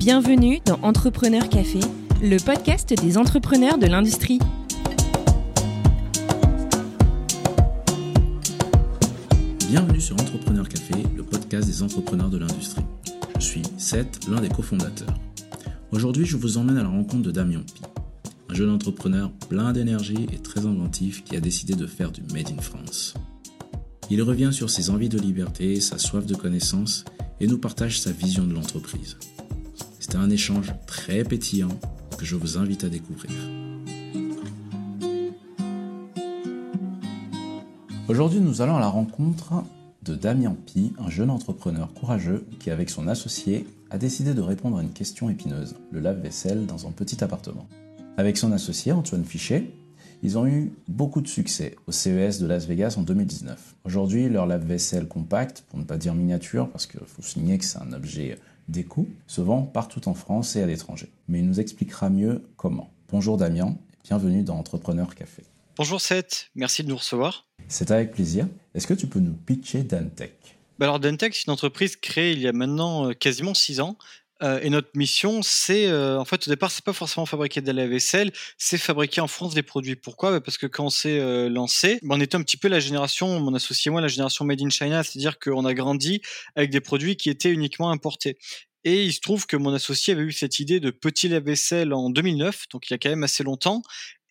Bienvenue dans Entrepreneur Café, le podcast des entrepreneurs de l'industrie. Bienvenue sur Entrepreneur Café, le podcast des entrepreneurs de l'industrie. Je suis Seth, l'un des cofondateurs. Aujourd'hui, je vous emmène à la rencontre de Damien Pi, un jeune entrepreneur plein d'énergie et très inventif qui a décidé de faire du Made in France. Il revient sur ses envies de liberté, sa soif de connaissance et nous partage sa vision de l'entreprise. C'était un échange très pétillant que je vous invite à découvrir. Aujourd'hui, nous allons à la rencontre de Damien Pi, un jeune entrepreneur courageux qui, avec son associé, a décidé de répondre à une question épineuse, le lave-vaisselle dans un petit appartement. Avec son associé, Antoine Fichet, ils ont eu beaucoup de succès au CES de Las Vegas en 2019. Aujourd'hui, leur lave-vaisselle compact, pour ne pas dire miniature, parce qu'il faut souligner que c'est un objet déco, se vend partout en France et à l'étranger. Mais il nous expliquera mieux comment. Bonjour Damien, bienvenue dans Entrepreneur Café. Bonjour Seth, merci de nous recevoir. C'est avec plaisir. Est-ce que tu peux nous pitcher Dantech bah alors Dantech, c'est une entreprise créée il y a maintenant euh, quasiment six ans euh, et notre mission, c'est euh, en fait au départ, c'est pas forcément fabriquer de la vaisselle, c'est fabriquer en France des produits. Pourquoi? Bah, Parce que quand on s'est euh, lancé, bah, on était un petit peu la génération, mon associé et moi, la génération made in China, c'est-à-dire qu'on a grandi avec des produits qui étaient uniquement importés. Et il se trouve que mon associé avait eu cette idée de petit lave-vaisselle en 2009, donc il y a quand même assez longtemps.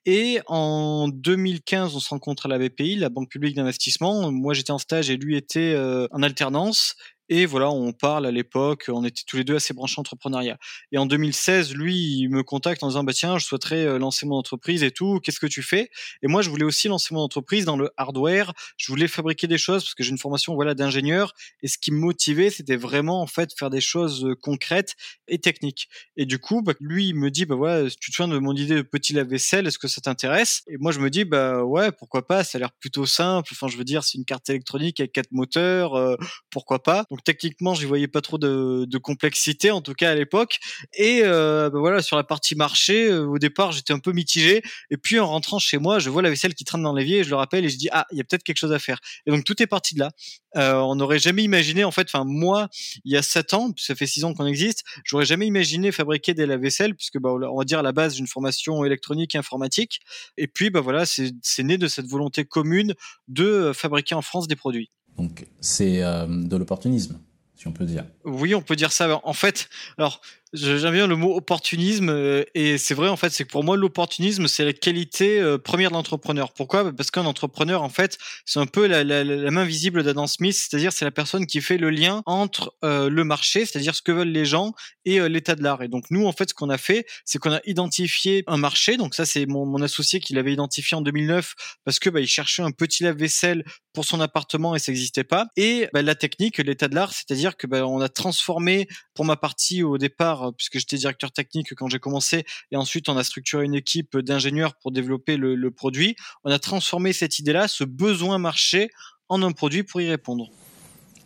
Et en 2015, on se rencontre à la BPI, la Banque publique d'investissement. Moi, j'étais en stage et lui était en alternance. Et voilà, on parle à l'époque, on était tous les deux assez branchés entrepreneuriat. Et en 2016, lui, il me contacte en disant bah tiens, je souhaiterais euh, lancer mon entreprise et tout. Qu'est-ce que tu fais? Et moi, je voulais aussi lancer mon entreprise dans le hardware. Je voulais fabriquer des choses parce que j'ai une formation voilà d'ingénieur. Et ce qui me motivait, c'était vraiment en fait faire des choses euh, concrètes et techniques. Et du coup, bah, lui, il me dit bah ouais, tu te souviens de mon idée de petit lave-vaisselle Est-ce que ça t'intéresse? Et moi, je me dis bah ouais, pourquoi pas Ça a l'air plutôt simple. Enfin, je veux dire, c'est une carte électronique avec quatre moteurs. Euh, pourquoi pas? Techniquement, j'y voyais pas trop de, complexité, en tout cas à l'époque. Et euh, bah voilà, sur la partie marché, euh, au départ, j'étais un peu mitigé. Et puis en rentrant chez moi, je vois la vaisselle qui traîne dans l'évier, et je le rappelle et je dis ah, il y a peut-être quelque chose à faire. Et donc tout est parti de là. Euh, on n'aurait jamais imaginé, en fait, enfin moi, il y a sept ans, ça fait six ans qu'on existe, j'aurais jamais imaginé fabriquer des lave-vaisselle, puisque bah, on va dire à la base d'une formation électronique et informatique. Et puis bah voilà, c'est né de cette volonté commune de fabriquer en France des produits. Donc c'est euh, de l'opportunisme, si on peut dire. Oui, on peut dire ça. En fait, alors J'aime bien le mot opportunisme euh, et c'est vrai en fait c'est que pour moi l'opportunisme c'est la qualité euh, première de l'entrepreneur. Pourquoi Parce qu'un entrepreneur en fait c'est un peu la, la, la main visible d'Adam Smith, c'est-à-dire c'est la personne qui fait le lien entre euh, le marché, c'est-à-dire ce que veulent les gens et l'état de l'art. Et donc nous en fait ce qu'on a fait c'est qu'on a identifié un marché. Donc ça c'est mon, mon, associé qui l'avait identifié en 2009 parce que bah, il cherchait un petit lave-vaisselle pour son appartement et ça n'existait pas. Et bah, la technique, l'état de l'art, c'est-à-dire que bah, on a transformé pour ma partie au départ euh, puisque j'étais directeur technique quand j'ai commencé, et ensuite on a structuré une équipe d'ingénieurs pour développer le, produit. On a transformé cette idée-là, ce besoin marché, en un produit pour y répondre.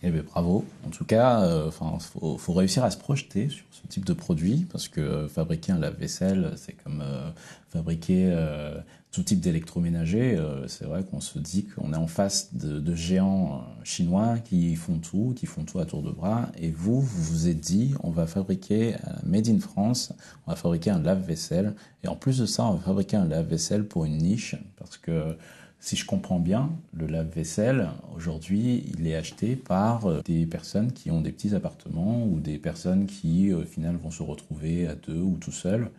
Eh bien, bravo. En tout cas, euh, enfin, faut, réussir à se projeter sur ce type de produit parce que euh, fabriquer un lave-vaisselle, c'est comme fabriquer tout type d'électroménager, euh, c'est vrai qu'on se dit qu'on est en face de, géants euh, chinois qui font tout, qui font tout à tour de bras. Et vous, vous vous êtes dit, on va fabriquer Made in France, on va fabriquer un lave-vaisselle. Et en plus de ça, on va fabriquer un lave-vaisselle pour une niche. Parce que si je comprends bien, le lave-vaisselle, aujourd'hui, il est acheté par euh, des personnes qui ont des petits appartements ou des personnes qui, au final, vont se retrouver à deux ou tout seuls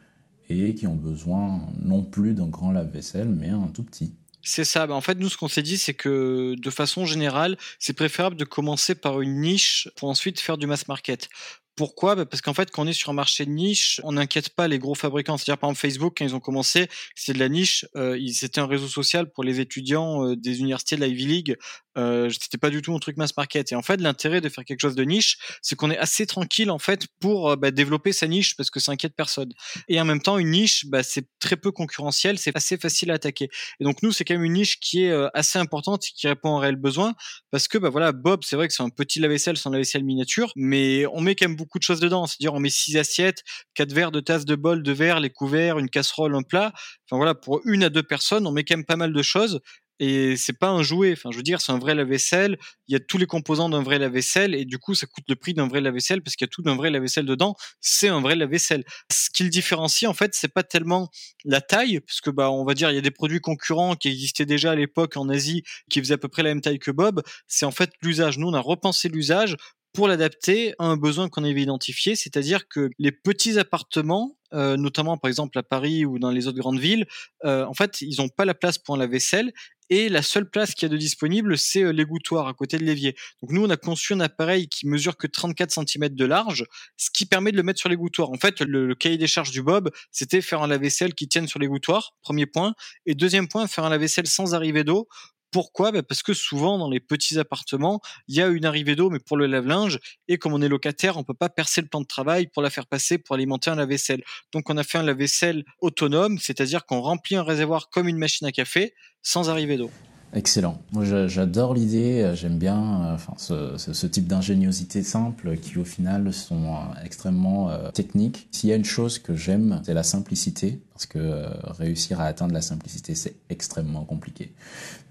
et qui ont besoin non plus d'un grand lave-vaisselle, mais un tout petit. C'est ça. Bah, en fait, nous, ce qu'on s'est dit, c'est que de façon générale, c'est préférable de commencer par une niche pour ensuite faire du mass market. Pourquoi? Bah, Parce qu'en fait, quand on est sur un marché de niche, on n'inquiète pas les gros fabricants. C'est-à-dire, par exemple, Facebook, quand ils ont commencé, c'était de la niche. Euh, c'était un réseau social pour les étudiants euh, des universités de la Ivy League. Euh, c'était pas du tout un truc mass market. Et en fait, l'intérêt de faire quelque chose de niche, c'est qu'on est assez tranquille en fait pour euh, bah, développer sa niche parce que ça inquiète personne. Et en même temps, une niche, bah, c'est très peu concurrentiel, c'est assez facile à attaquer. Et donc nous, c'est quand même une niche qui est euh, assez importante, qui répond aux réels besoins parce que bah voilà, Bob, c'est vrai que c'est un petit lave-vaisselle, c'est un lave-vaisselle miniature, mais on met quand même beaucoup de choses dedans. C'est-à-dire, on met six assiettes, quatre verres de tasses de bol, de verre, les couverts, une casserole, un plat. Enfin voilà, pour une à deux personnes, on met quand même pas mal de choses et c'est pas un jouet. Enfin, je veux dire, c'est un vrai lave-vaisselle. Il y a tous les composants d'un vrai lave-vaisselle et du coup, ça coûte le prix d'un vrai lave-vaisselle parce qu'il y a tout d'un vrai lave-vaisselle dedans. C'est un vrai lave-vaisselle. Ce qui le différencie, en fait, c'est pas tellement la taille, parce que bah, on va dire, il y a des produits concurrents qui existaient déjà à l'époque en Asie qui faisaient à peu près la même taille que Bob. C'est en fait l'usage. Nous, on a repensé l'usage pour l'adapter à un besoin qu'on avait identifié, c'est-à-dire que les petits appartements, euh, notamment par exemple à Paris ou dans les autres grandes villes, euh, en fait, ils n'ont pas la place pour un lave-vaisselle et la seule place qu'il y a de disponible, c'est euh, l'égouttoir à côté de l'évier. Donc nous, on a conçu un appareil qui mesure que 34 cm de large, ce qui permet de le mettre sur l'égouttoir. En fait, le, le, cahier des charges du Bob, c'était faire un lave-vaisselle qui tienne sur l'égouttoir, premier point. Et deuxième point, faire un lave-vaisselle sans arrivée d'eau pourquoi? Bah Parce que souvent, dans les petits appartements, il y a une arrivée d'eau, mais pour le lave-linge, et comme on est locataire, on peut pas percer le plan de travail pour la faire passer pour alimenter un lave-vaisselle. Donc on a fait un lave-vaisselle autonome, c'est-à-dire qu'on remplit un réservoir comme une machine à café, sans arrivée d'eau. Excellent. Moi, j'adore l'idée. Euh, j'aime bien euh, enfin, ce, type d'ingéniosité simple qui, au final, sont euh, extrêmement techniques. S'il y a une chose que j'aime, c'est la simplicité, parce que réussir à atteindre la simplicité, c'est extrêmement compliqué.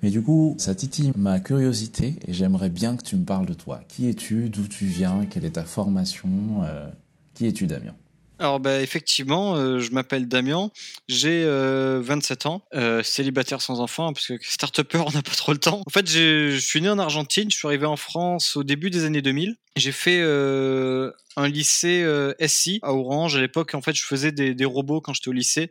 Mais du coup, ça titille ma curiosité et j'aimerais bien que tu me parles de toi. Qui es-tu? D'où tu viens? Quelle est ta formation? Qui es-tu, Damien? Alors bah, effectivement, euh, je m'appelle Damien, j'ai euh, 27 ans, euh, célibataire sans enfant, parce que start-upper, on n'a pas trop le temps. En fait, je suis né en Argentine, je suis arrivé en France au début des années 2000. J'ai fait euh, un lycée euh, SI à Orange. À l'époque, en fait, je faisais des, robots quand j'étais au lycée.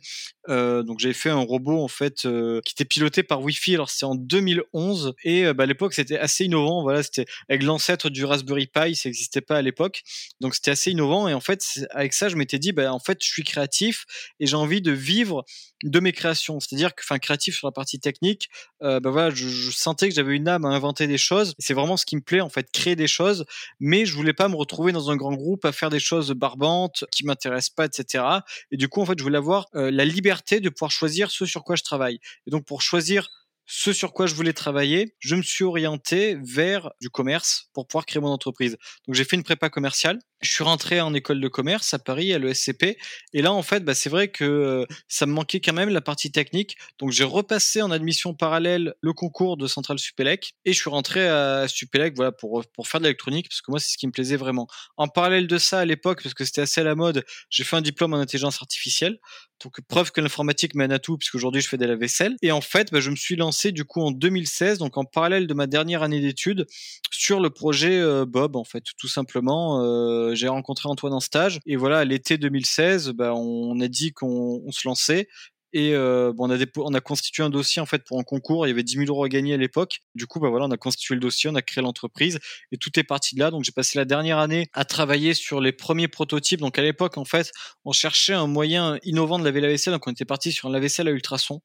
Euh, donc, j'avais fait un robot en fait euh, qui était piloté par Wi-Fi. Alors, c'était en 2011 et bah, à l'époque, c'était assez innovant. Voilà, c'était avec l'ancêtre du Raspberry Pi, ça n'existait pas à l'époque. Donc, c'était assez innovant. Et en fait, avec ça, je m'étais dit, bah, en fait, je suis créatif et j'ai envie de vivre de mes créations. C'est-à-dire que, enfin, créatif sur la partie technique, bah voilà, je, je sentais que j'avais une âme à inventer des choses. C'est vraiment ce qui me plaît, en fait, créer des choses. Mais je voulais pas me retrouver dans un grand groupe à faire des choses barbantes qui m'intéressent pas, etc. Et du coup, en fait, je voulais avoir euh, la liberté de pouvoir choisir ce sur quoi je travaille. Et donc, pour choisir ce sur quoi je voulais travailler, je me suis orienté vers du commerce pour pouvoir créer mon entreprise. Donc j'ai fait une prépa commerciale. Je suis rentré en école de commerce à Paris, à l'ESCP. Et là, en fait, bah, c'est vrai que euh, ça me manquait quand même la partie technique. Donc j'ai repassé en admission parallèle le concours de Centrale Supélec. Et je suis rentré à Supélec voilà, pour, pour faire de l'électronique, parce que moi, c'est ce qui me plaisait vraiment. En parallèle de ça, à l'époque, parce que c'était assez à la mode, j'ai fait un diplôme en intelligence artificielle. Donc preuve que l'informatique mène à tout, puisqu'aujourd'hui je fais de la vaisselle. Et en fait, bah, je me suis lancé du coup en 2016, donc en parallèle de ma dernière année d'études, sur le projet euh, Bob, en fait, tout simplement. Euh, j'ai rencontré Antoine en stage, et voilà, l'été 2016, bah, on a dit qu'on se lançait. Et euh, bon, on a, on a constitué un dossier en fait pour un concours. Il y avait 10 000 euros à gagner à l'époque. Du coup, bah voilà, on a constitué le dossier, on a créé l'entreprise et tout est parti de là. Donc j'ai passé la dernière année à travailler sur les premiers prototypes. Donc à l'époque, en fait, on cherchait un moyen innovant de laver la vaisselle. Donc on était parti sur un lave-vaisselle à ultrasons.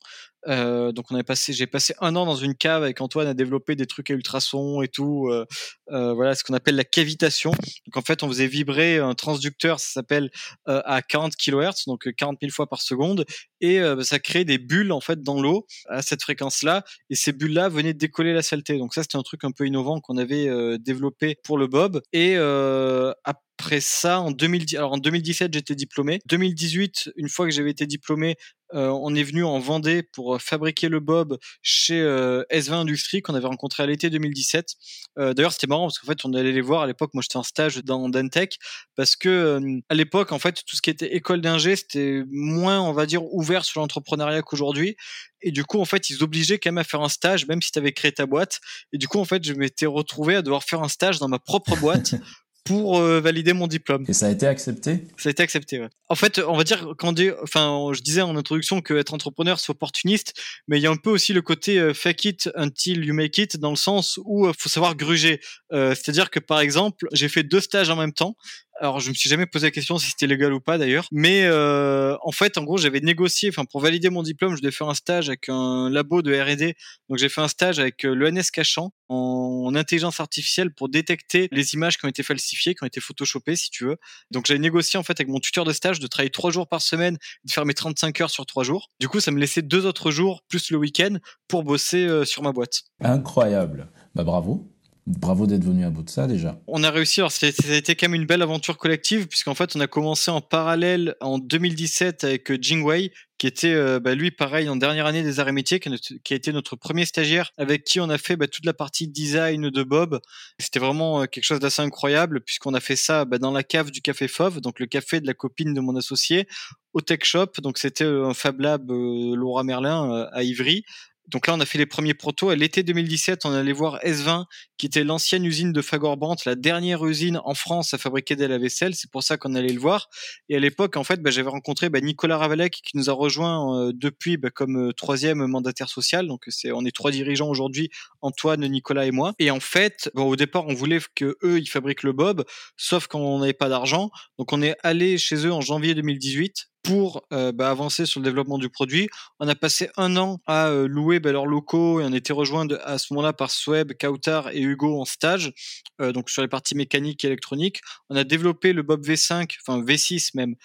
Euh, donc on avait passé, j'ai passé un an dans une cave avec Antoine à développer des trucs à ultrasons et tout. Euh, euh, voilà, ce qu'on appelle la cavitation. Donc en fait, on faisait vibrer un transducteur, ça s'appelle euh, à 40 kHz, donc 40 000 fois par seconde, et euh, ça crée des bulles en fait dans l'eau à cette fréquence-là, et ces bulles-là venaient décoller la saleté. Donc ça, c'était un truc un peu innovant qu'on avait euh, développé pour le Bob. Et euh, après ça, en 2010, alors en 2017, j'étais diplômé. 2018, une fois que j'avais été diplômé, euh, on est venu en Vendée pour fabriquer le Bob chez euh, SV Industrie qu'on avait rencontré à l'été 2017. Euh, D'ailleurs, c'était marrant parce qu'en fait, on allait les voir à l'époque. Moi, j'étais en stage dans Dantech parce que euh, à l'époque, en fait, tout ce qui était école d'ingé, c'était moins, on va dire, ouvert sur l'entrepreneuriat qu'aujourd'hui. Et du coup, en fait, ils obligeaient quand même à faire un stage, même si tu avais créé ta boîte. Et du coup, en fait, je m'étais retrouvé à devoir faire un stage dans ma propre boîte pour euh, valider mon diplôme. Et ça a été accepté? Ça a été accepté, ouais. En fait, on va dire, quand enfin, je disais en introduction que être entrepreneur, c'est opportuniste, mais il y a un peu aussi le côté euh, fake it until you make it, dans le sens où il faut savoir gruger. Euh, C'est-à-dire que, par exemple, j'ai fait deux stages en même temps. Alors, je me suis jamais posé la question si c'était légal ou pas d'ailleurs, mais euh, en fait, en gros, j'avais négocié, enfin, pour valider mon diplôme, je devais faire un stage avec un labo de R&D. Donc, j'ai fait un stage avec euh, l'ENS Cachan en, en intelligence artificielle pour détecter les images qui ont été falsifiées, qui ont été photoshopées, si tu veux. Donc, j'avais négocié en fait avec mon tuteur de stage de travailler trois jours par semaine, de faire mes 35 heures sur trois jours. Du coup, ça me laissait deux autres jours plus le week-end pour bosser euh, sur ma boîte. Incroyable. Bah bravo. Bravo d'être venu à bout de ça déjà. On a réussi, alors ça a été quand même une belle aventure collective, puisqu'en fait on a commencé en parallèle en 2017 avec euh, Jingwei, qui était euh, bah, lui pareil en dernière année des arts et métiers, qui a été notre premier stagiaire, avec qui on a fait bah, toute la partie design de Bob. C'était vraiment euh, quelque chose d'assez incroyable, puisqu'on a fait ça bah, dans la cave du Café Fauve, donc le café de la copine de mon associé, au Tech Shop, donc c'était un Fab Lab Laura Merlin à Ivry, donc là, on a fait les premiers protos. À l'été 2017, on allait voir S20, qui était l'ancienne usine de Fagorbant, la dernière usine en France à fabriquer des lave-vaisselle. C'est pour ça qu'on allait le voir. Et à l'époque, en fait, bah, j'avais rencontré bah, Nicolas Ravalec, qui nous a rejoint euh, depuis bah, comme euh, troisième mandataire social. Donc c'est, on est trois dirigeants aujourd'hui, Antoine, Nicolas et moi. Et en fait, au départ, on voulait que eux, ils fabriquent le Bob, sauf qu'on n'avait pas d'argent. Donc on est allé chez eux en janvier 2018 pour euh, bah, avancer sur le développement du produit. On a passé un an à euh, louer bah, leurs locaux et on était rejoint à ce moment-là par Sweb, Kautar et Hugo en stage, euh, donc sur les parties mécaniques et électroniques. On a développé le Bob V5, enfin V6 même,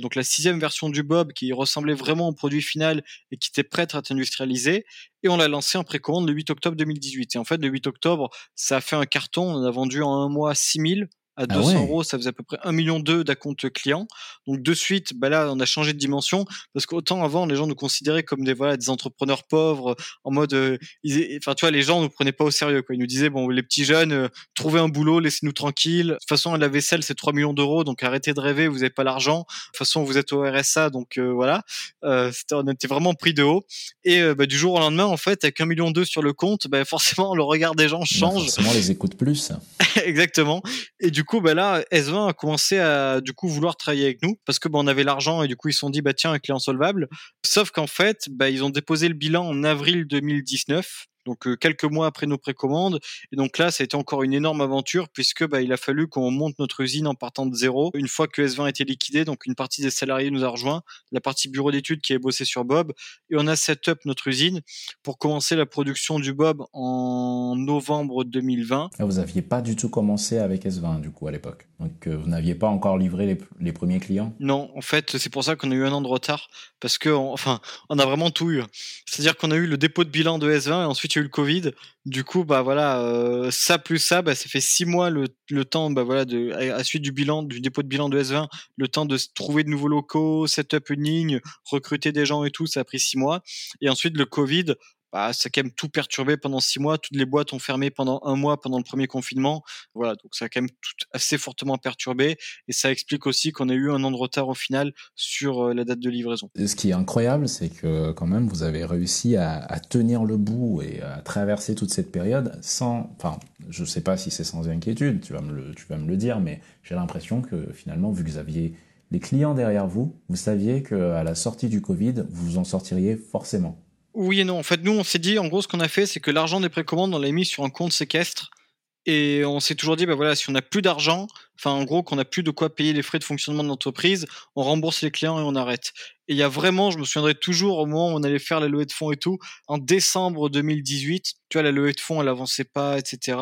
donc la sixième version du Bob qui ressemblait vraiment au produit final et qui était prête à être industrialisé. Et on l'a lancé en précommande le 8 octobre 2018. Et en fait, le 8 octobre, ça a fait un carton. On a vendu en un mois 6000 à 200 ah euros, ça faisait à peu près 1 million d'acompte client. Donc de suite, bah là, on a changé de dimension parce qu'autant avant, les gens nous considéraient comme des voilà des entrepreneurs pauvres, en mode, euh, enfin tu vois, les gens nous prenaient pas au sérieux. Quoi. Ils nous disaient bon, les petits jeunes, euh, trouvez un boulot, laissez-nous tranquilles. De toute façon, la vaisselle c'est 3 millions d'euros, donc arrêtez de rêver, vous avez pas l'argent. De toute façon, vous êtes au RSA, donc euh, voilà. on était vraiment pris de haut. Et bah, du jour au lendemain, en fait, avec 1 million d'euros sur le compte, bah, forcément le regard des gens bah, change. forcément, les écoute plus. Exactement. Et du coup, bah là, S20 a commencé à du coup vouloir travailler avec nous parce que bah, on avait l'argent et du coup ils se sont dit bah tiens un client solvable. Sauf qu'en fait, bah, ils ont déposé le bilan en avril 2019 donc quelques mois après nos précommandes. Et donc là, ça a été encore une énorme aventure puisque bah, il a fallu qu'on monte notre usine en partant de zéro. Une fois que S20 a été liquidé, donc une partie des salariés nous a rejoint, la partie bureau d'études qui avait bossé sur Bob, et on a set up notre usine pour commencer la production du Bob en novembre 2020. Ah, vous n'aviez pas du tout commencé avec S20 du coup à l'époque. Donc euh, vous n'aviez pas encore livré les, les premiers clients? Non, en fait, c'est pour ça qu'on a eu un an de retard parce que enfin, on a vraiment tout eu. C'est-à-dire qu'on a eu le dépôt de bilan de S20 et ensuite le Covid. Du coup, bah voilà, euh, ça plus ça, bah, ça fait six mois le, le temps, bah voilà, de, à, suite du bilan, du dépôt de bilan de S20, le temps de trouver de nouveaux locaux, setup une ligne, recruter des gens et tout, ça a pris six mois. Et ensuite le Covid, bah, ça a quand même tout perturbé pendant six mois. Toutes les boîtes ont fermé pendant un mois pendant le premier confinement. Voilà, donc ça a quand même tout assez fortement perturbé. Et ça explique aussi qu'on a eu un an de retard au final sur euh, la date de livraison. ce qui est incroyable, c'est que quand même vous avez réussi à, tenir le bout et à traverser toute cette période sans. Enfin, je sais pas si c'est sans inquiétude. Tu vas me le, tu vas me le dire, mais j'ai l'impression que finalement, vu que vous aviez les clients derrière vous, vous saviez qu'à la sortie du Covid, vous vous en sortiriez forcément. Oui et non. En fait, nous, on s'est dit, en gros, ce qu'on a fait, c'est que l'argent des précommandes, on l'a mis sur un compte séquestre. Et on s'est toujours dit, bah voilà, si on n'a plus d'argent, enfin, en gros, qu'on n'a plus de quoi payer les frais de fonctionnement de l'entreprise, on rembourse les clients et on arrête. Et il y a vraiment, je me souviendrai toujours au moment où on allait faire la levée de fonds et tout, en décembre 2018, tu vois, la levée de fonds, elle avançait pas, etc.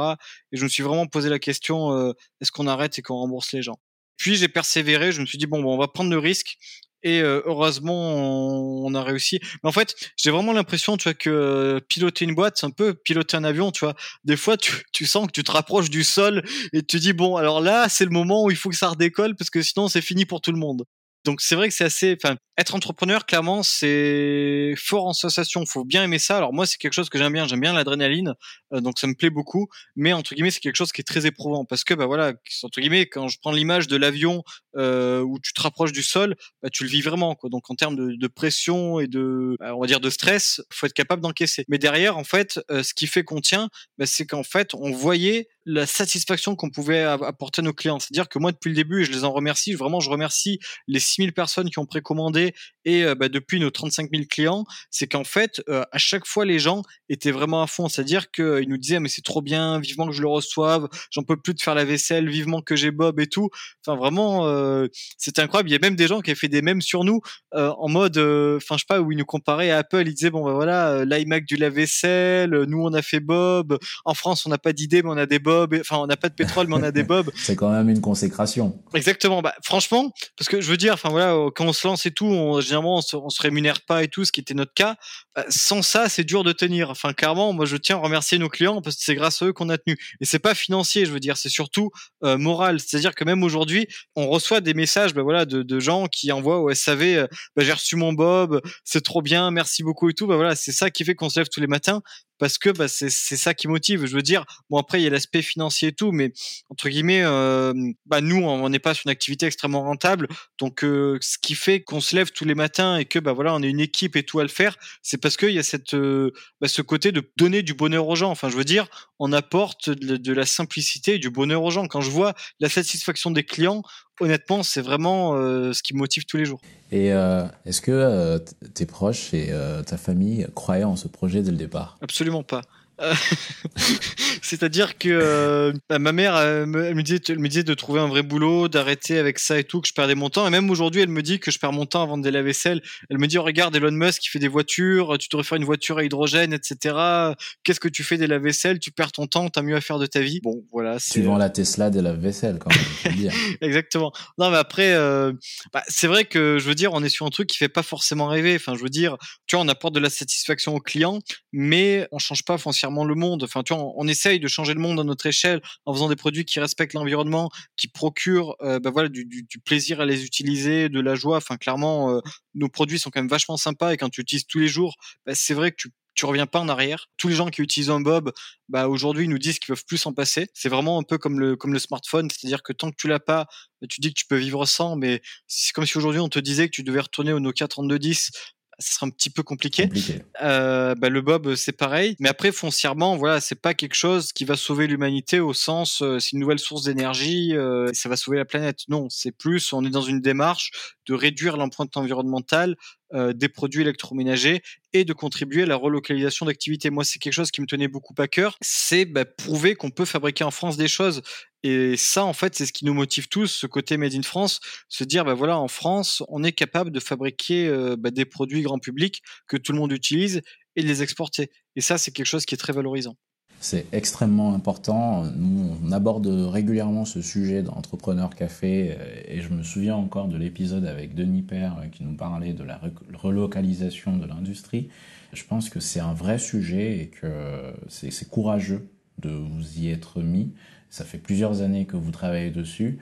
Et je me suis vraiment posé la question, euh, est-ce qu'on arrête et qu'on rembourse les gens? Puis j'ai persévéré, je me suis dit, bon, bon, on va prendre le risque et euh, heureusement on, a réussi. Mais en fait, j'ai vraiment l'impression, tu vois, que euh, piloter une boîte, c'est un peu piloter un avion, tu vois. Des fois, tu, sens que tu te rapproches du sol et tu dis bon, alors là, c'est le moment où il faut que ça redécolle parce que sinon c'est fini pour tout le monde. Donc c'est vrai que c'est assez. Enfin, être entrepreneur, clairement, c'est fort en sensation. Faut bien aimer ça. Alors moi, c'est quelque chose que j'aime bien. J'aime bien l'adrénaline, euh, donc ça me plaît beaucoup. Mais entre guillemets, c'est quelque chose qui est très éprouvant parce que bah voilà, entre guillemets, quand je prends l'image de l'avion euh, où tu te rapproches du sol, bah, tu le vis vraiment. Quoi. Donc en termes de, de pression et de, bah, on va dire de stress, faut être capable d'encaisser. Mais derrière, en fait, euh, ce qui fait qu'on tient, bah, c'est qu'en fait, on voyait la satisfaction qu'on pouvait apporter à nos clients. C'est-à-dire que moi, depuis le début, et je les en remercie, vraiment, je remercie les 6000 personnes qui ont précommandé et euh, bah, depuis nos 35 000 clients, c'est qu'en fait, euh, à chaque fois, les gens étaient vraiment à fond. C'est-à-dire qu'ils nous disaient, mais c'est trop bien, vivement que je le reçoive, j'en peux plus de faire la vaisselle, vivement que j'ai Bob et tout. Enfin, vraiment, euh, c'était incroyable. Il y a même des gens qui avaient fait des mèmes sur nous en mode, enfin, je sais pas, où ils nous comparaient à Apple. Ils disaient, bon, bah voilà, l'iMac du lave-vaisselle, nous, on a fait Bob. En France, on n'a pas d'idée, mais on a des Bob enfin on n'a pas de pétrole mais on a des bobs. c'est quand même une consécration. Exactement. Bah franchement, parce que je veux dire, enfin voilà, quand on se lance et tout, on, on se, se rémunère pas et tout, ce qui était notre cas. Bah, sans ça, c'est dur de tenir. Enfin, clairement, moi je tiens à remercier nos clients parce que c'est grâce à eux qu'on a tenu. Et c'est pas financier, je veux dire, c'est surtout euh, moral. C'est-à-dire que même aujourd'hui, on reçoit des messages, bah, voilà, de, de, gens qui envoient au SAV, euh, bah, j'ai reçu mon Bob, c'est trop bien, merci beaucoup et tout. Bah voilà, c'est ça qui fait qu'on se lève tous les matins parce que bah, c'est ça qui motive. Je veux dire, bon après il y a l'aspect financier et tout, mais entre guillemets, euh, bah nous on n'est pas sur une activité extrêmement rentable, donc euh, ce qui fait qu'on se lève tous les matins et que bah voilà on est une équipe et tout à le faire, c'est parce qu'il y a cette bah, ce côté de donner du bonheur aux gens. Enfin je veux dire, on apporte de, la simplicité et du bonheur aux gens. Quand je vois la satisfaction des clients, honnêtement c'est vraiment euh, ce qui me motive tous les jours. Et euh, est-ce que euh, tes proches et ta famille croyaient en ce projet dès le départ? Absolument pas. C'est-à-dire que euh, bah, ma mère, elle me, elle me, disait, elle me disait de trouver un vrai boulot, d'arrêter avec ça et tout, que je perdais mon temps. Et même aujourd'hui, elle me dit que je perds mon temps à vendre des lave-vaisselle. Elle me dit, oh, regarde, Elon Musk, qui fait des voitures, tu devrais faire une voiture à hydrogène, etc. Qu'est-ce que tu fais des lave-vaisselle Tu perds ton temps, t'as mieux à faire de ta vie. Bon, voilà. Tu vends la Tesla des lave-vaisselle, quand même, dire. Exactement. Non, mais après, euh, bah, c'est vrai que, je veux dire, on est sur un truc qui fait pas forcément rêver. Enfin, je veux dire, tu vois, on apporte de la satisfaction aux clients, mais on change pas foncièrement le monde. Enfin, tu vois, on, essaye de changer le monde à notre échelle en faisant des produits qui respectent l'environnement, qui procurent euh, bah voilà, du, plaisir à les utiliser, de la joie. Enfin, clairement, euh, nos produits sont quand même vachement sympas et quand tu utilises tous les jours, bah, c'est vrai que tu tu reviens pas en arrière. Tous les gens qui utilisent un Bob, bah aujourd'hui nous disent qu'ils peuvent plus s'en passer. C'est vraiment un peu comme le comme le smartphone, c'est-à-dire que tant que tu l'as pas, bah, tu dis que tu peux vivre sans, mais c'est comme si aujourd'hui on te disait que tu devais retourner au Nokia 3210 ça sera un petit peu compliqué. compliqué. Euh, bah, le Bob, c'est pareil. Mais après, foncièrement, voilà, c'est pas quelque chose qui va sauver l'humanité au sens, euh, c'est une nouvelle source d'énergie, euh, ça va sauver la planète. Non, c'est plus, on est dans une démarche de réduire l'empreinte environnementale euh, des produits électroménagers et de contribuer à la relocalisation d'activités. Moi, c'est quelque chose qui me tenait beaucoup à cœur. C'est bah, prouver qu'on peut fabriquer en France des choses. Et ça, en fait, c'est ce qui nous motive tous, ce côté Made in France, se dire, bah voilà, en France, on est capable de fabriquer euh, bah, des produits grand public que tout le monde utilise et de les exporter. Et ça, c'est quelque chose qui est très valorisant. C'est extrêmement important. Nous, on aborde régulièrement ce sujet dans Entrepreneur Café et je me souviens encore de l'épisode avec Denis Père qui nous parlait de la relocalisation de l'industrie. Je pense que c'est un vrai sujet et que c'est courageux de vous y être mis. Ça fait plusieurs années que vous travaillez dessus.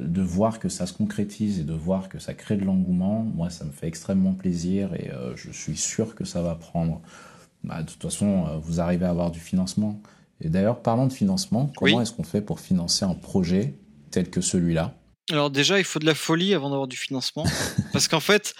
De voir que ça se concrétise et de voir que ça crée de l'engouement, moi, ça me fait extrêmement plaisir et je suis sûr que ça va prendre bah, de toute façon, vous arrivez à avoir du financement. Et d'ailleurs, parlons de financement. Comment oui. est-ce qu'on fait pour financer un projet tel que celui-là? Alors déjà, il faut de la folie avant d'avoir du financement. parce qu'en fait,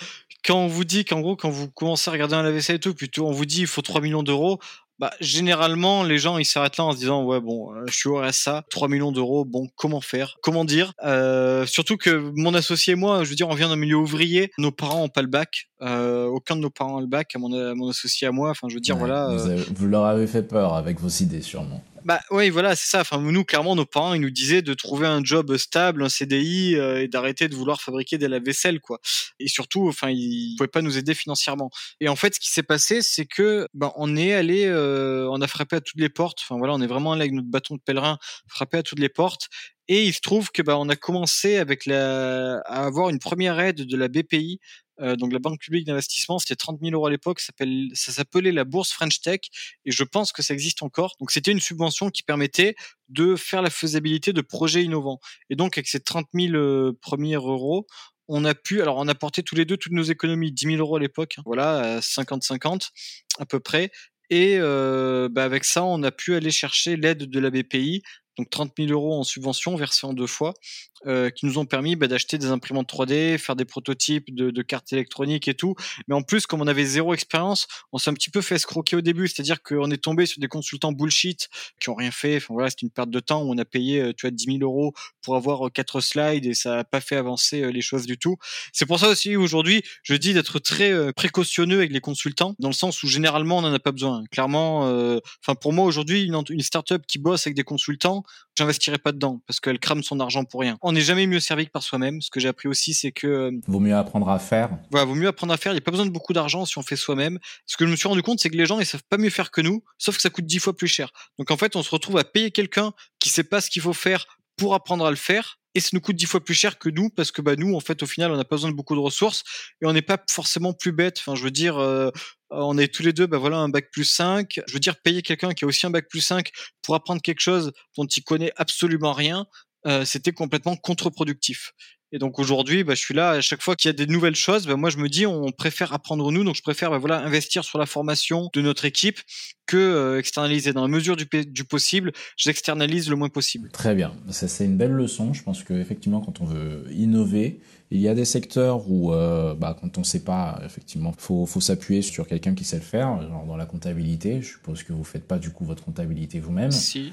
quand on vous dit qu'en gros, quand vous commencez à regarder un lave-vaisselle et tout, plutôt on vous dit il faut 3 millions d'euros, bah, généralement, les gens, ils s'arrêtent là en se disant, ouais, bon, euh, je suis au RSA, 3 millions d'euros, bon, comment faire? Comment dire? Euh, Surtout que mon associé et moi, je veux dire, on vient d'un milieu ouvrier, nos parents ont pas le bac, euh, aucun de nos parents a le bac, à mon, mon associé à moi, enfin, je veux dire, ouais, voilà. Vous, avez, vous, leur avez fait peur avec vos idées, sûrement. Bah oui, voilà, c'est ça. Enfin, nous, clairement, nos parents, ils nous disaient de trouver un job stable, un CDI, euh, et d'arrêter de vouloir fabriquer des lave-vaisselle, quoi. Et surtout, enfin, ils pouvaient pas nous aider financièrement. Et en fait, ce qui s'est passé, c'est que, ben, on est allé, euh, on a frappé à toutes les portes. Enfin voilà, on est vraiment allé avec notre bâton de pèlerin, frappé à toutes les portes. Et il se trouve que, ben, on a commencé avec la, à avoir une première aide de la BPI euh, donc la Banque publique d'investissement, c'était 30 000 euros à l'époque, ça s'appelait la bourse French Tech, et je pense que ça existe encore. Donc c'était une subvention qui permettait de faire la faisabilité de projets innovants. Et donc avec ces 30 000 euh, premiers euros, on a pu, alors on a porté tous les deux toutes nos économies, 10 000 euros à l'époque, hein, voilà, 50-50 à peu près. Et euh, bah avec ça, on a pu aller chercher l'aide de la BPI, donc 30 000 euros en subvention versée en deux fois, euh, qui nous ont permis bah, d'acheter des imprimantes 3D, faire des prototypes de, de, cartes électroniques et tout. Mais en plus, comme on avait zéro expérience, on s'est un petit peu fait escroquer au début, c'est-à-dire qu'on est tombé sur des consultants bullshit qui ont rien fait. Enfin voilà, c'est une perte de temps où on a payé, euh, tu vois, 10 000 euros pour avoir euh, quatre slides et ça n'a pas fait avancer les choses du tout. C'est pour ça aussi aujourd'hui, je dis d'être très précautionneux avec les consultants, dans le sens où généralement on n'en a pas besoin. Clairement, enfin pour moi aujourd'hui, une, une startup qui bosse avec des consultants, j'investirais pas dedans parce qu'elle crame son argent pour rien. N'est jamais mieux servi que par soi-même. Ce que j'ai appris aussi, c'est que euh, vaut mieux apprendre à faire. Voilà, vaut mieux apprendre à faire. Il n'y a pas besoin de beaucoup d'argent si on fait soi-même. Ce que je me suis rendu compte, c'est que les gens ils savent pas mieux faire que nous, sauf que ça coûte dix fois plus cher. Donc en fait, on se retrouve à payer quelqu'un qui sait pas ce qu'il faut faire pour apprendre à le faire et ça nous coûte dix fois plus cher que nous parce que bah nous en fait au final on n'a pas besoin de beaucoup de ressources et on n'est pas forcément plus bête enfin je veux dire euh, on est tous les deux bah voilà un bac plus 5 je veux dire payer quelqu'un qui a aussi un bac plus 5 pour apprendre quelque chose dont il connaît absolument rien euh, c'était complètement contre-productif et donc aujourd'hui, bah, je suis là à chaque fois qu'il y a des nouvelles choses, bah, moi je me dis on préfère apprendre nous, donc je préfère bah, voilà investir sur la formation de notre équipe que euh, externaliser dans la mesure du, du possible. J'externalise le moins possible. Très bien, ça c'est une belle leçon. Je pense que effectivement quand on veut innover, il y a des secteurs où euh, bah, quand on ne sait pas, effectivement, faut faut s'appuyer sur quelqu'un qui sait le faire. Genre dans la comptabilité, je suppose que vous faites pas du coup votre comptabilité vous-même. Si.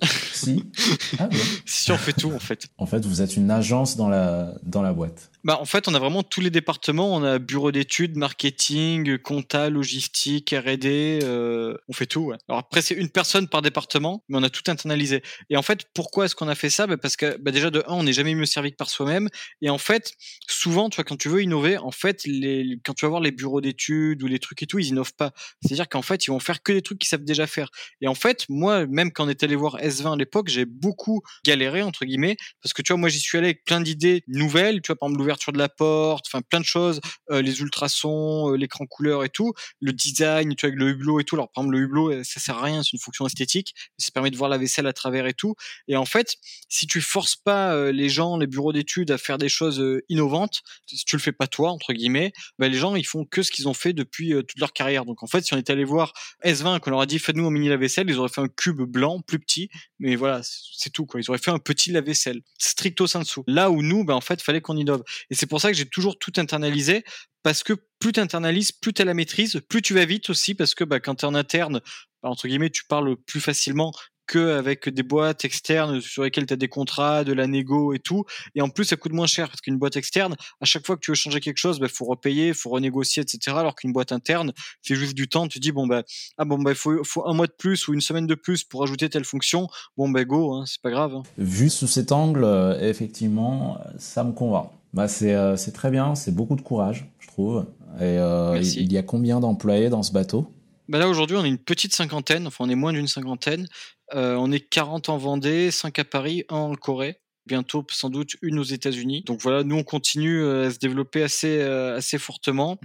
Si. Ah, si on fait tout en fait. En fait, vous êtes une agence dans la, dans la boîte. Bah, en fait, on a vraiment tous les départements. On a bureau d'études, marketing, compta, logistique, R&D. Euh, on fait tout. Alors après, c'est une personne par département, mais on a tout internalisé. Et en fait, pourquoi est-ce qu'on a fait ça? Bah Parce que bah, déjà, de un, on n'est jamais mieux servi que par soi-même. Et en fait, souvent, tu vois, quand tu veux innover, en fait, les, quand tu vas voir les bureaux d'études ou les trucs et tout, ils innovent pas. C'est-à-dire qu'en fait, ils vont faire que des trucs qu'ils savent déjà faire. Et en fait, moi, même quand on est allé voir S20 à l'époque, j'ai beaucoup galéré, entre guillemets, parce que tu vois, moi, j'y suis allé avec plein d'idées nouvelles. Tu vois, par exemple, de la porte, enfin plein de choses, euh, les ultrasons, euh, l'écran couleur et tout, le design, tu vois, avec le hublot et tout. Alors par exemple le hublot, euh, ça sert à rien, c'est une fonction esthétique, ça permet de voir la vaisselle à travers et tout. Et en fait, si tu forces pas les gens, les bureaux d'études à faire des choses innovantes, si tu le fais pas toi entre guillemets, bah, les gens ils font que ce qu'ils ont fait depuis toute leur carrière. Donc en fait, si on était allé voir S20 qu'on leur a dit faites-nous un mini lave-vaisselle, ils auraient fait un cube blanc plus petit, mais voilà, c'est tout quoi. Ils auraient fait un petit lave-vaisselle, stricto sensu. Là où nous, bah, en fait, fallait qu'on innove. Et c'est pour ça que j'ai toujours tout internalisé parce que plus tu internalises, plus tu la maîtrise, plus tu vas vite aussi parce que bah, quand tu es en interne, bah, entre guillemets, tu parles plus facilement qu'avec des boîtes externes sur lesquelles tu as des contrats, de la négo et tout. Et en plus, ça coûte moins cher parce qu'une boîte externe, à chaque fois que tu veux changer quelque chose, il bah, faut repayer, il faut renégocier, etc. Alors qu'une boîte interne, c'est juste du temps. Tu dis, bon, bah, ah bon, bah, il faut, faut, un mois de plus ou une semaine de plus pour ajouter telle fonction. Bon, bah, go, hein, c'est pas grave. Hein. Vu sous cet angle, euh, effectivement, ça me convainc. Bah c'est euh, c'est très bien, c'est beaucoup de courage, je trouve. Et euh, il y a combien d'employés dans ce bateau? Bah Là aujourd'hui, on est une petite cinquantaine, enfin on est moins d'une cinquantaine. Euh, on est 40 en Vendée, 5 à Paris, 1 en Corée. Bientôt, sans doute, une aux États-Unis. Donc voilà, nous on continue à se développer assez assez fortement.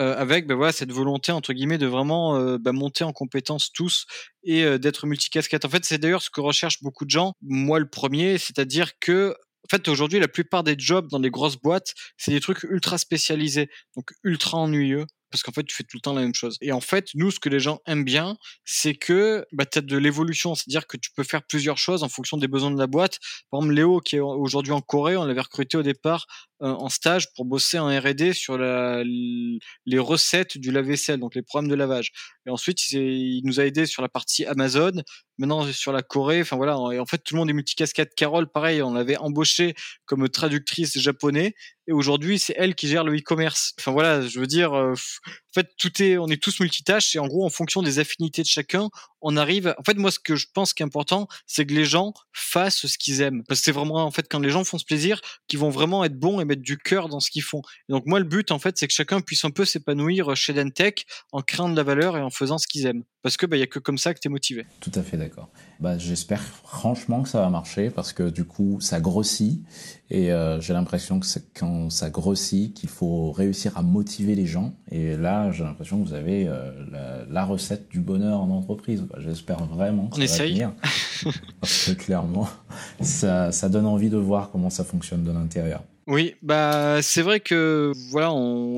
Euh, avec bah, cette volonté entre guillemets de vraiment euh, bah, monter en compétences tous et euh, d'être multicasquette. En fait, c'est d'ailleurs ce que recherchent beaucoup de gens, moi le premier, c'est-à-dire que en fait, aujourd'hui, la plupart des jobs dans les grosses boîtes, c'est des trucs ultra spécialisés, donc ultra ennuyeux, parce qu'en fait, tu fais tout le temps la même chose. Et en fait, nous, ce que les gens aiment bien, c'est que bah, tu as de l'évolution, c'est-à-dire que tu peux faire plusieurs choses en fonction des besoins de la boîte. Par exemple, Léo, qui est aujourd'hui en Corée, on l'avait recruté au départ euh, en stage pour bosser en R&D sur les recettes du lave-vaisselle, donc les programmes de lavage. Et ensuite, il, nous a aidé sur la partie Amazon, maintenant sur la Corée. Enfin voilà, et en fait, tout le monde est multicasquette. Carole, pareil, on l'avait embauchée comme traductrice japonais et aujourd'hui c'est elle qui gère le e-commerce. Enfin voilà, je veux dire, euh, en fait tout est, on est tous multitâches et en gros en fonction des affinités de chacun, on arrive. En fait moi ce que je pense qui est important, c'est que les gens fassent ce qu'ils aiment parce que c'est vraiment en fait quand les gens font ce plaisir, qu'ils vont vraiment être bons et mettre du cœur dans ce qu'ils font. donc moi le but en fait c'est que chacun puisse un peu s'épanouir chez Dentech en créant de la valeur et en faisant ce qu'ils aiment parce que bah y a que comme ça que tu es motivé. Tout à fait d'accord. Bah j'espère franchement que ça va marcher parce que du coup ça grossit et euh, j'ai l'impression que c'est quand ça grossit qu'il faut réussir à motiver les gens. Et là, j'ai l'impression que vous avez euh, la, recette du bonheur en entreprise. J'espère vraiment que On ça essaye. va Parce que clairement, ça, ça donne envie de voir comment ça fonctionne de l'intérieur. Oui, bah c'est vrai que voilà,